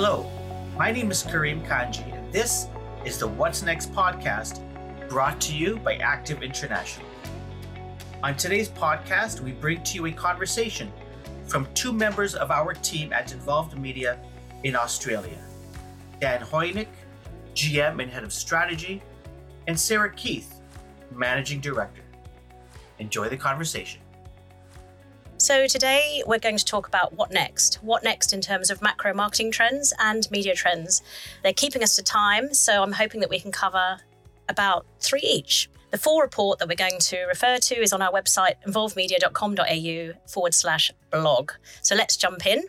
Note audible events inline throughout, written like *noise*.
Hello, my name is Kareem Kanji, and this is the What's Next podcast brought to you by Active International. On today's podcast, we bring to you a conversation from two members of our team at Involved Media in Australia Dan Hojnik, GM and Head of Strategy, and Sarah Keith, Managing Director. Enjoy the conversation. So, today we're going to talk about what next. What next in terms of macro marketing trends and media trends. They're keeping us to time, so I'm hoping that we can cover about three each. The full report that we're going to refer to is on our website, involvedmedia.com.au forward slash blog. So, let's jump in.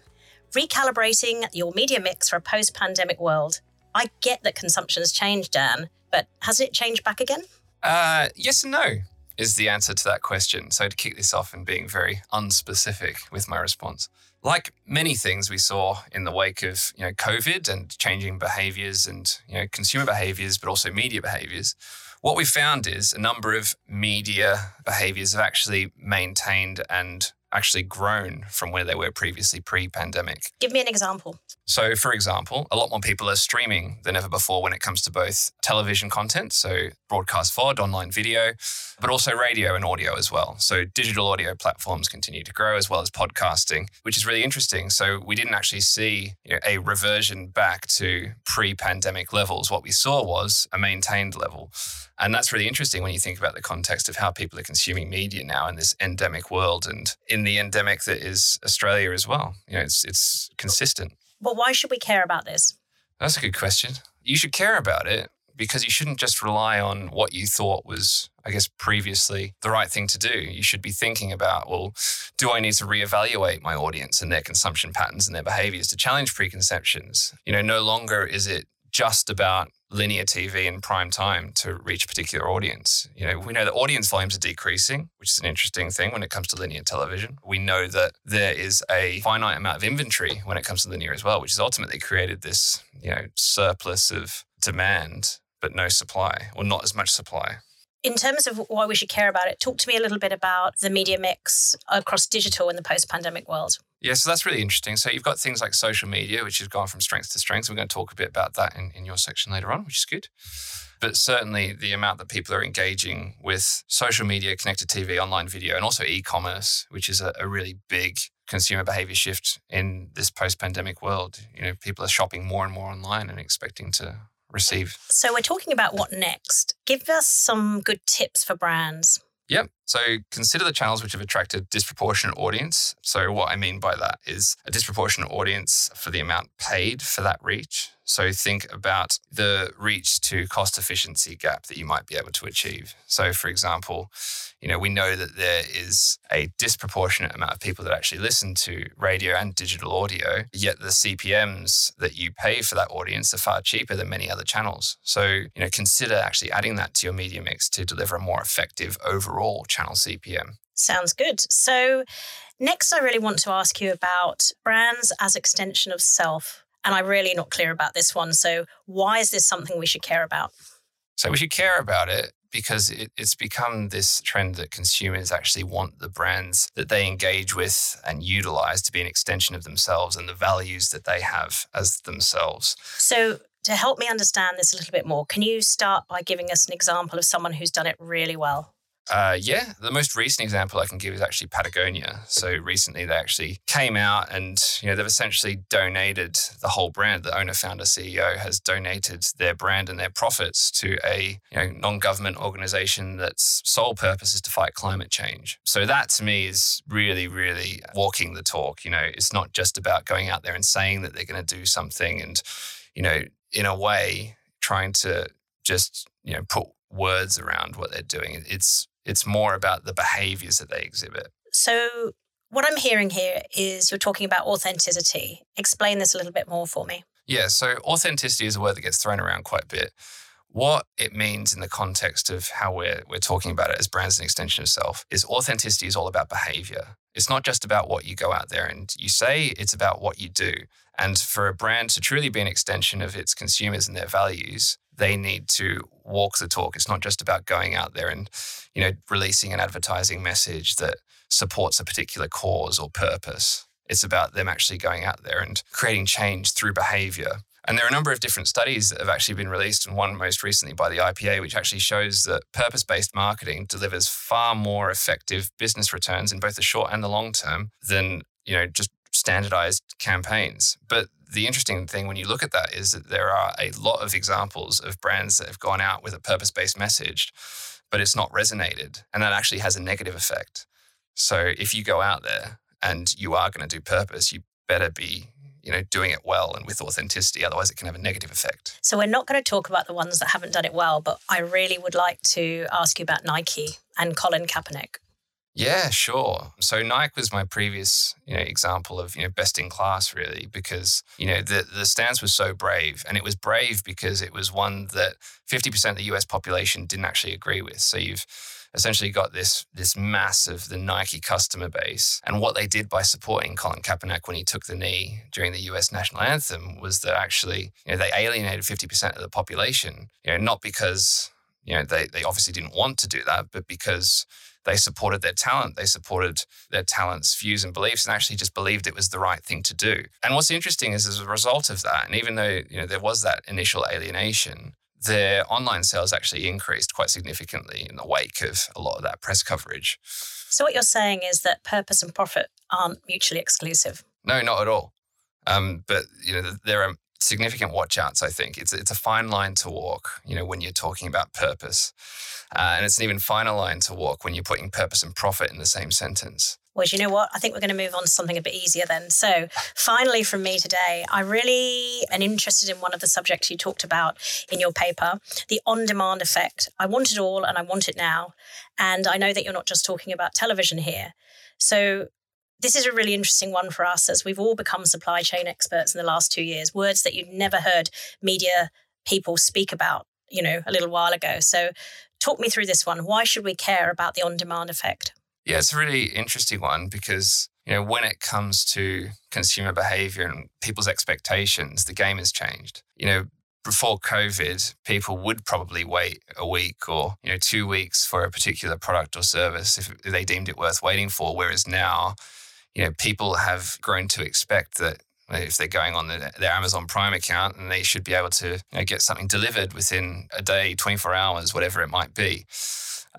Recalibrating your media mix for a post pandemic world. I get that consumption's changed, Dan, but has it changed back again? Uh, yes and no is the answer to that question. So to kick this off and being very unspecific with my response. Like many things we saw in the wake of you know COVID and changing behaviors and you know consumer behaviors, but also media behaviors, what we found is a number of media behaviors have actually maintained and actually grown from where they were previously pre-pandemic. Give me an example. So, for example, a lot more people are streaming than ever before when it comes to both television content, so broadcast VOD, online video, but also radio and audio as well. So, digital audio platforms continue to grow as well as podcasting, which is really interesting. So, we didn't actually see you know, a reversion back to pre pandemic levels. What we saw was a maintained level. And that's really interesting when you think about the context of how people are consuming media now in this endemic world and in the endemic that is Australia as well. You know, it's, it's consistent. But why should we care about this? That's a good question. You should care about it because you shouldn't just rely on what you thought was, I guess, previously the right thing to do. You should be thinking about, well, do I need to reevaluate my audience and their consumption patterns and their behaviors to challenge preconceptions? You know, no longer is it just about linear TV in prime time to reach a particular audience. You know, we know that audience volumes are decreasing, which is an interesting thing when it comes to linear television. We know that there is a finite amount of inventory when it comes to linear as well, which has ultimately created this, you know, surplus of demand but no supply or not as much supply. In terms of why we should care about it, talk to me a little bit about the media mix across digital in the post pandemic world. Yeah, so that's really interesting. So you've got things like social media, which has gone from strength to strength. We're going to talk a bit about that in, in your section later on, which is good. But certainly the amount that people are engaging with social media, connected TV, online video, and also e commerce, which is a, a really big consumer behavior shift in this post pandemic world. You know, people are shopping more and more online and expecting to receive. So we're talking about what next. Give us some good tips for brands. Yep. So consider the channels which have attracted disproportionate audience. So what I mean by that is a disproportionate audience for the amount paid for that reach. So think about the reach to cost efficiency gap that you might be able to achieve. So for example, you know, we know that there is a disproportionate amount of people that actually listen to radio and digital audio, yet the CPMs that you pay for that audience are far cheaper than many other channels. So, you know, consider actually adding that to your media mix to deliver a more effective overall channel CPM. Sounds good. So, next, I really want to ask you about brands as extension of self. And I'm really not clear about this one. So, why is this something we should care about? So, we should care about it because it, it's become this trend that consumers actually want the brands that they engage with and utilize to be an extension of themselves and the values that they have as themselves. So, to help me understand this a little bit more, can you start by giving us an example of someone who's done it really well? Uh, yeah, the most recent example I can give is actually Patagonia. So recently they actually came out and you know they've essentially donated the whole brand. The owner, founder, CEO has donated their brand and their profits to a you know non-government organization that's sole purpose is to fight climate change. So that to me is really, really walking the talk. You know, it's not just about going out there and saying that they're going to do something and you know in a way trying to just you know put words around what they're doing. It's it's more about the behaviors that they exhibit. So, what I'm hearing here is you're talking about authenticity. Explain this a little bit more for me. Yeah, so authenticity is a word that gets thrown around quite a bit. What it means in the context of how we're, we're talking about it as brands and extension of self is authenticity is all about behavior. It's not just about what you go out there and you say, it's about what you do. And for a brand to truly be an extension of its consumers and their values, they need to walk the talk. It's not just about going out there and, you know, releasing an advertising message that supports a particular cause or purpose. It's about them actually going out there and creating change through behavior. And there are a number of different studies that have actually been released, and one most recently by the IPA, which actually shows that purpose based marketing delivers far more effective business returns in both the short and the long term than you know just standardized campaigns. But the interesting thing when you look at that is that there are a lot of examples of brands that have gone out with a purpose based message, but it's not resonated. And that actually has a negative effect. So if you go out there and you are going to do purpose, you better be you know doing it well and with authenticity otherwise it can have a negative effect so we're not going to talk about the ones that haven't done it well but i really would like to ask you about nike and colin kaepernick yeah, sure. So Nike was my previous, you know, example of, you know, best in class really because, you know, the the stance was so brave and it was brave because it was one that 50% of the US population didn't actually agree with. So you've essentially got this this mass of the Nike customer base. And what they did by supporting Colin Kaepernick when he took the knee during the US national anthem was that actually, you know, they alienated 50% of the population, you know, not because, you know, they, they obviously didn't want to do that, but because they supported their talent. They supported their talent's views and beliefs and actually just believed it was the right thing to do. And what's interesting is as a result of that, and even though you know there was that initial alienation, their online sales actually increased quite significantly in the wake of a lot of that press coverage. So what you're saying is that purpose and profit aren't mutually exclusive. No, not at all. Um, but you know, there are significant watchouts. I think it's it's a fine line to walk. You know, when you're talking about purpose. Uh, and it's an even finer line to walk when you're putting purpose and profit in the same sentence. Well, you know what? I think we're going to move on to something a bit easier then. So, finally, from me today, I really am interested in one of the subjects you talked about in your paper the on demand effect. I want it all and I want it now. And I know that you're not just talking about television here. So, this is a really interesting one for us as we've all become supply chain experts in the last two years, words that you'd never heard media people speak about, you know, a little while ago. So, Talk me through this one. Why should we care about the on demand effect? Yeah, it's a really interesting one because you know when it comes to consumer behavior and people's expectations, the game has changed. You know, before COVID, people would probably wait a week or you know two weeks for a particular product or service if they deemed it worth waiting for. Whereas now, you know, people have grown to expect that if they're going on the, their Amazon Prime account and they should be able to you know, get something delivered within a day, 24 hours, whatever it might be.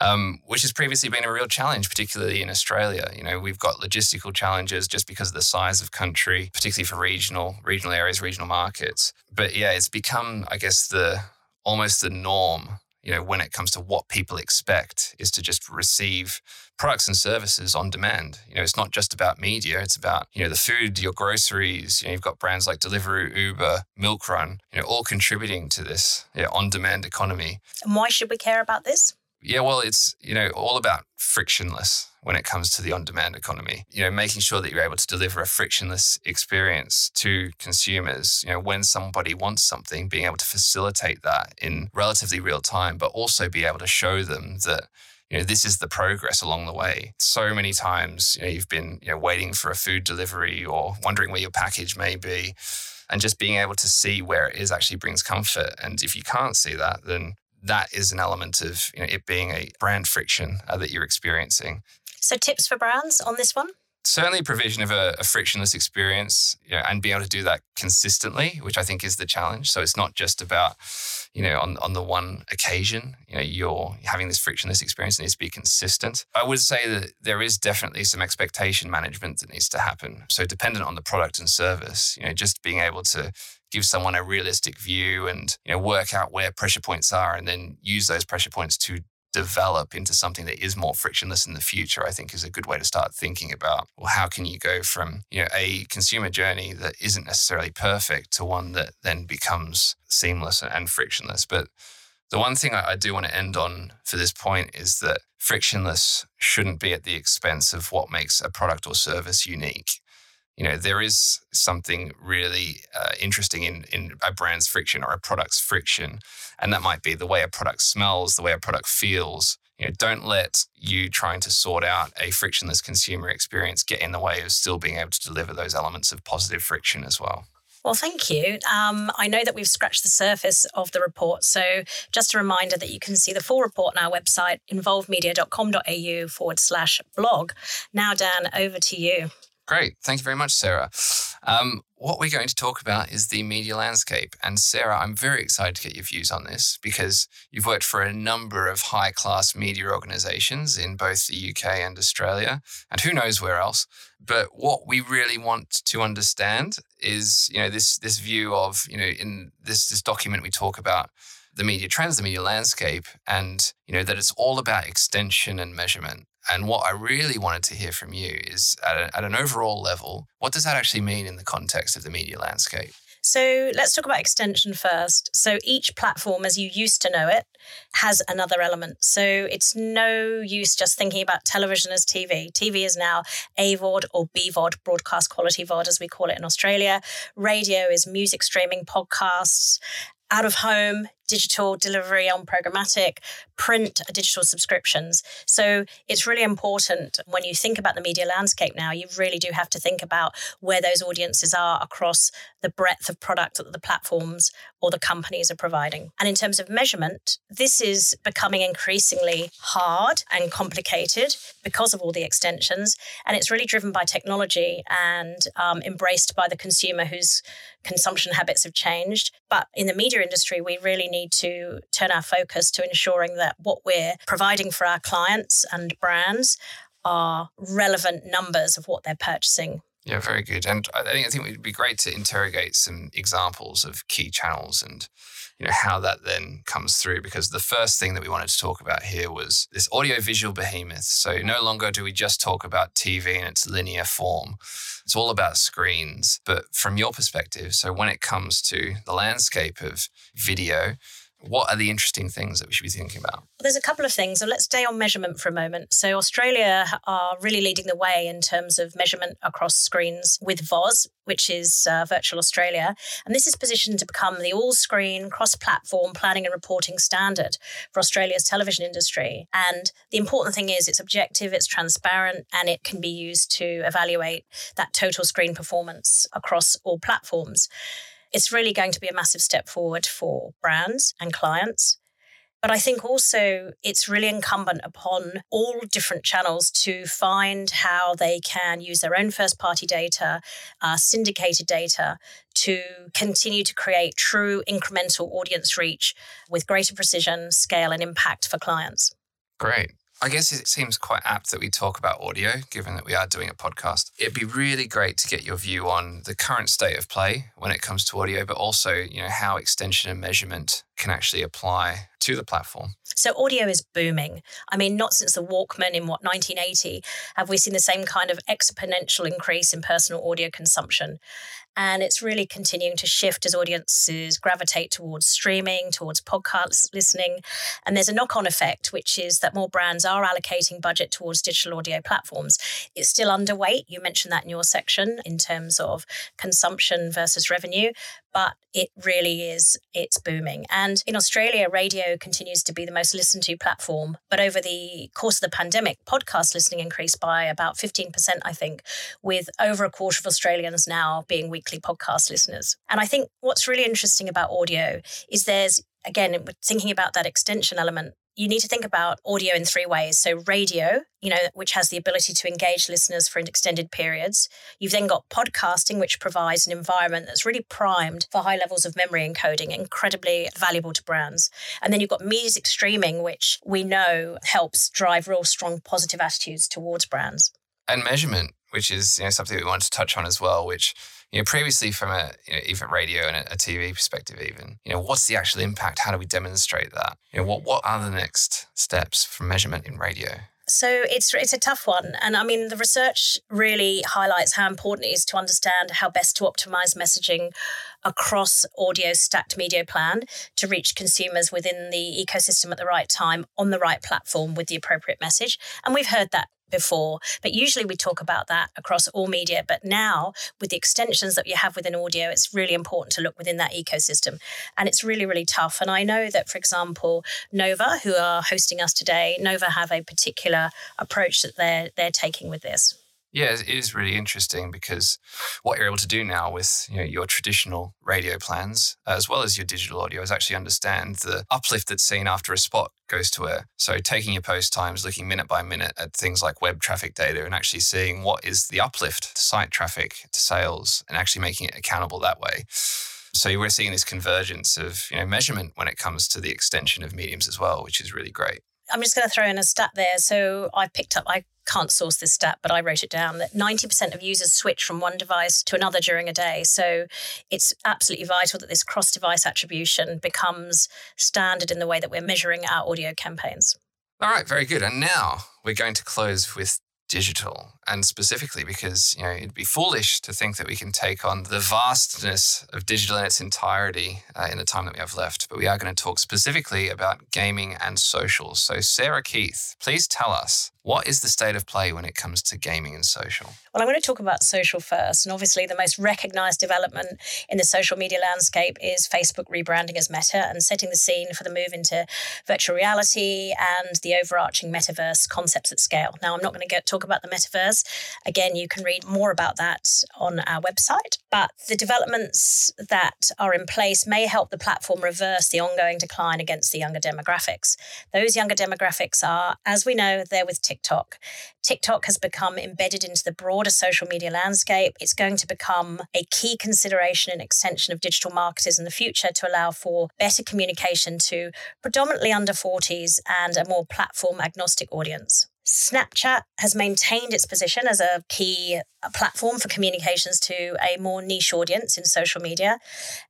Um, which has previously been a real challenge, particularly in Australia. You know, we've got logistical challenges just because of the size of country, particularly for regional regional areas, regional markets. But yeah, it's become, I guess, the almost the norm you know, when it comes to what people expect is to just receive products and services on demand. You know, it's not just about media, it's about, you know, the food, your groceries, you know, you've got brands like Deliveroo, Uber, Milkrun, you know, all contributing to this yeah, on-demand economy. And why should we care about this? Yeah, well, it's, you know, all about frictionless when it comes to the on-demand economy. You know, making sure that you're able to deliver a frictionless experience to consumers. You know, when somebody wants something, being able to facilitate that in relatively real time, but also be able to show them that you know this is the progress along the way so many times you know you've been you know waiting for a food delivery or wondering where your package may be and just being able to see where it is actually brings comfort and if you can't see that then that is an element of you know, it being a brand friction uh, that you're experiencing. So, tips for brands on this one? Certainly, provision of a, a frictionless experience you know, and being able to do that consistently, which I think is the challenge. So, it's not just about you know on, on the one occasion you know you're having this frictionless experience it needs to be consistent i would say that there is definitely some expectation management that needs to happen so dependent on the product and service you know just being able to give someone a realistic view and you know work out where pressure points are and then use those pressure points to develop into something that is more frictionless in the future i think is a good way to start thinking about well how can you go from you know a consumer journey that isn't necessarily perfect to one that then becomes seamless and frictionless. But the one thing I, do want to end on for this point is that frictionless shouldn't be at the expense of what makes a product or service unique you know there is something really uh, interesting in in a brand's friction or a product's friction and that might be the way a product smells the way a product feels you know don't let you trying to sort out a frictionless consumer experience get in the way of still being able to deliver those elements of positive friction as well well, thank you. Um, I know that we've scratched the surface of the report. So, just a reminder that you can see the full report on our website, involvedmedia.com.au forward slash blog. Now, Dan, over to you. Great. Thank you very much, Sarah. Um, what we're going to talk about is the media landscape. And Sarah, I'm very excited to get your views on this because you've worked for a number of high class media organizations in both the UK and Australia, and who knows where else. But what we really want to understand is, you know, this this view of, you know, in this this document we talk about the media trends, the media landscape, and you know that it's all about extension and measurement. And what I really wanted to hear from you is at, a, at an overall level, what does that actually mean in the context of the media landscape? So let's talk about extension first. So each platform, as you used to know it, has another element. So it's no use just thinking about television as TV. TV is now AVOD or BVOD, broadcast quality VOD, as we call it in Australia. Radio is music streaming, podcasts, out of home digital delivery on programmatic, print digital subscriptions. So it's really important when you think about the media landscape now, you really do have to think about where those audiences are across the breadth of product that the platforms or the companies are providing. And in terms of measurement, this is becoming increasingly hard and complicated because of all the extensions. And it's really driven by technology and um, embraced by the consumer whose consumption habits have changed. But in the media industry, we really need need to turn our focus to ensuring that what we're providing for our clients and brands are relevant numbers of what they're purchasing. Yeah, very good. And I think I think it would be great to interrogate some examples of key channels and you know how that then comes through because the first thing that we wanted to talk about here was this audio visual behemoth. So no longer do we just talk about tv in its linear form. It's all about screens. But from your perspective so when it comes to the landscape of video what are the interesting things that we should be thinking about? Well, there's a couple of things. So let's stay on measurement for a moment. So Australia are really leading the way in terms of measurement across screens with VOZ, which is uh, Virtual Australia. And this is positioned to become the all screen, cross platform planning and reporting standard for Australia's television industry. And the important thing is it's objective, it's transparent, and it can be used to evaluate that total screen performance across all platforms. It's really going to be a massive step forward for brands and clients. But I think also it's really incumbent upon all different channels to find how they can use their own first party data, uh, syndicated data, to continue to create true incremental audience reach with greater precision, scale, and impact for clients. Great. I guess it seems quite apt that we talk about audio, given that we are doing a podcast. It'd be really great to get your view on the current state of play when it comes to audio, but also, you know, how extension and measurement can actually apply to the platform. So audio is booming. I mean, not since the Walkman in what 1980 have we seen the same kind of exponential increase in personal audio consumption. And it's really continuing to shift as audiences gravitate towards streaming, towards podcast listening. And there's a knock on effect, which is that more brands are allocating budget towards digital audio platforms. It's still underweight. You mentioned that in your section in terms of consumption versus revenue, but it really is, it's booming. And in Australia, radio continues to be the most listened to platform. But over the course of the pandemic, podcast listening increased by about 15%, I think, with over a quarter of Australians now being weekly podcast listeners. And I think what's really interesting about audio is there's again, thinking about that extension element, you need to think about audio in three ways. So, radio, you know, which has the ability to engage listeners for extended periods. You've then got podcasting, which provides an environment that's really primed for high levels of memory encoding, incredibly valuable to brands. And then you've got music streaming, which we know helps drive real strong positive attitudes towards brands. And measurement, which is you know, something we want to touch on as well, which you know, previously from a you know, even radio and a, a, TV perspective, even, you know, what's the actual impact? How do we demonstrate that? You know, what what are the next steps for measurement in radio? So it's it's a tough one, and I mean the research really highlights how important it is to understand how best to optimize messaging across audio stacked media plan to reach consumers within the ecosystem at the right time on the right platform with the appropriate message. And we've heard that before, but usually we talk about that across all media. But now, with the extensions that you have within audio, it's really important to look within that ecosystem. And it's really, really tough. And I know that, for example, Nova, who are hosting us today, Nova have a particular approach that they're they're taking with this. Yeah, it is really interesting because what you're able to do now with you know, your traditional radio plans, as well as your digital audio, is actually understand the uplift that's seen after a spot goes to air. So taking your post times, looking minute by minute at things like web traffic data, and actually seeing what is the uplift to site traffic, to sales, and actually making it accountable that way. So we're seeing this convergence of you know measurement when it comes to the extension of mediums as well, which is really great. I'm just going to throw in a stat there. So I picked up, I can't source this stat, but I wrote it down that 90% of users switch from one device to another during a day. So it's absolutely vital that this cross device attribution becomes standard in the way that we're measuring our audio campaigns. All right, very good. And now we're going to close with digital and specifically because you know it'd be foolish to think that we can take on the vastness of digital in its entirety uh, in the time that we have left but we are going to talk specifically about gaming and social so sarah keith please tell us what is the state of play when it comes to gaming and social? Well, I'm going to talk about social first. And obviously, the most recognized development in the social media landscape is Facebook rebranding as Meta and setting the scene for the move into virtual reality and the overarching metaverse concepts at scale. Now, I'm not going to get, talk about the metaverse. Again, you can read more about that on our website. But the developments that are in place may help the platform reverse the ongoing decline against the younger demographics. Those younger demographics are, as we know, they're with TikTok. TikTok has become embedded into the broader social media landscape. It's going to become a key consideration and extension of digital marketers in the future to allow for better communication to predominantly under 40s and a more platform agnostic audience. Snapchat has maintained its position as a key platform for communications to a more niche audience in social media.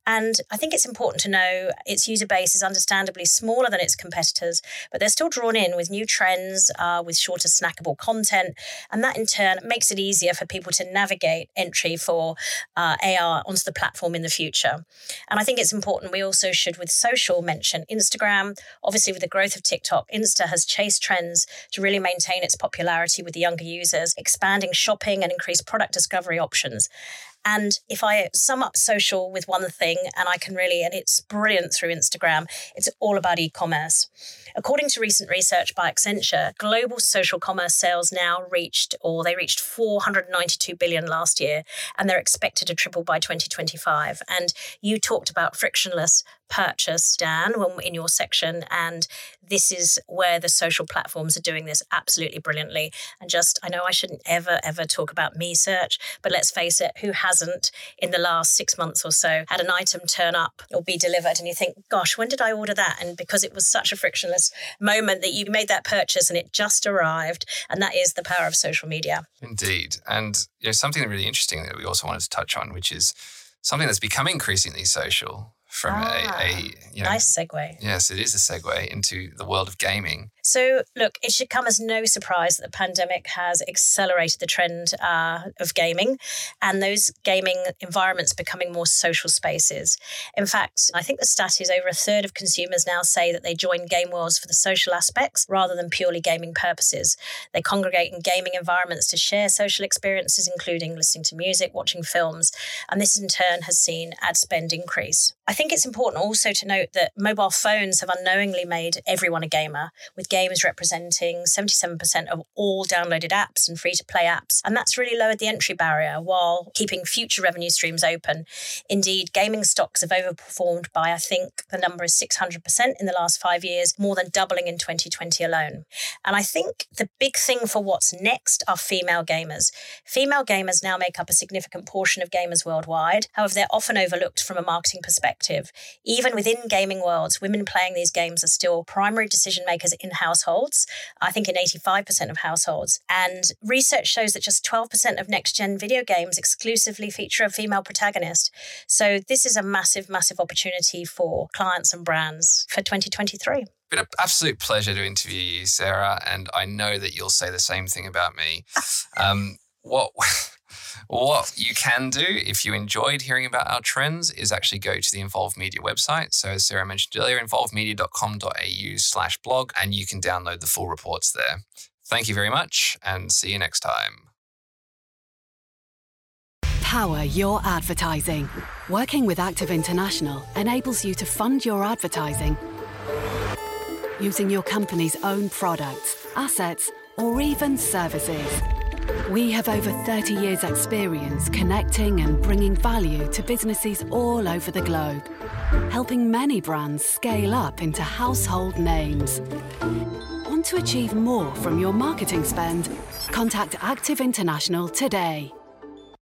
And I think it's important to know its user base is understandably smaller than its competitors, but they're still drawn in with new trends, uh, with shorter snackable content. And that in turn makes it easier for people to navigate entry for uh, AR onto the platform in the future. And I think it's important we also should, with social, mention Instagram. Obviously, with the growth of TikTok, Insta has chased trends to really maintain its popularity with the younger users, expanding shopping and increased product discovery options. And if I sum up social with one thing, and I can really, and it's brilliant through Instagram, it's all about e commerce. According to recent research by Accenture, global social commerce sales now reached, or they reached 492 billion last year, and they're expected to triple by 2025. And you talked about frictionless purchase, Dan, when in your section, and this is where the social platforms are doing this absolutely brilliantly. And just, I know I shouldn't ever, ever talk about me search, but let's face it, who hasn't in the last six months or so had an item turn up or be delivered, and you think, gosh, when did I order that? And because it was such a frictionless moment that you made that purchase and it just arrived. And that is the power of social media. Indeed. And you know, something really interesting that we also wanted to touch on, which is something that's become increasingly social from ah, a, a you know, nice segue. Yes, it is a segue into the world of gaming. So, look, it should come as no surprise that the pandemic has accelerated the trend uh, of gaming and those gaming environments becoming more social spaces. In fact, I think the stat is over a third of consumers now say that they join game worlds for the social aspects rather than purely gaming purposes. They congregate in gaming environments to share social experiences, including listening to music, watching films, and this in turn has seen ad spend increase. I think it's important also to note that mobile phones have unknowingly made everyone a gamer, with games representing 77% of all downloaded apps and free to play apps. And that's really lowered the entry barrier while keeping future revenue streams open. Indeed, gaming stocks have overperformed by, I think, the number is 600% in the last five years, more than doubling in 2020 alone. And I think the big thing for what's next are female gamers. Female gamers now make up a significant portion of gamers worldwide. However, they're often overlooked from a marketing perspective. Even within gaming worlds, women playing these games are still primary decision makers in households, I think in 85% of households. And research shows that just 12% of next gen video games exclusively feature a female protagonist. So this is a massive, massive opportunity for clients and brands for 2023 been an absolute pleasure to interview you, Sarah, and I know that you'll say the same thing about me. *laughs* Um, what what you can do if you enjoyed hearing about our trends is actually go to the Involved Media website. So as Sarah mentioned earlier, involvedmedia.com.au slash blog, and you can download the full reports there. Thank you very much and see you next time. Power your advertising. Working with Active International enables you to fund your advertising using your company's own products, assets, or even services We have over 30 years' experience connecting and bringing value to businesses all over the globe, helping many brands scale up into household names. Want to achieve more from your marketing spend? Contact Active International today.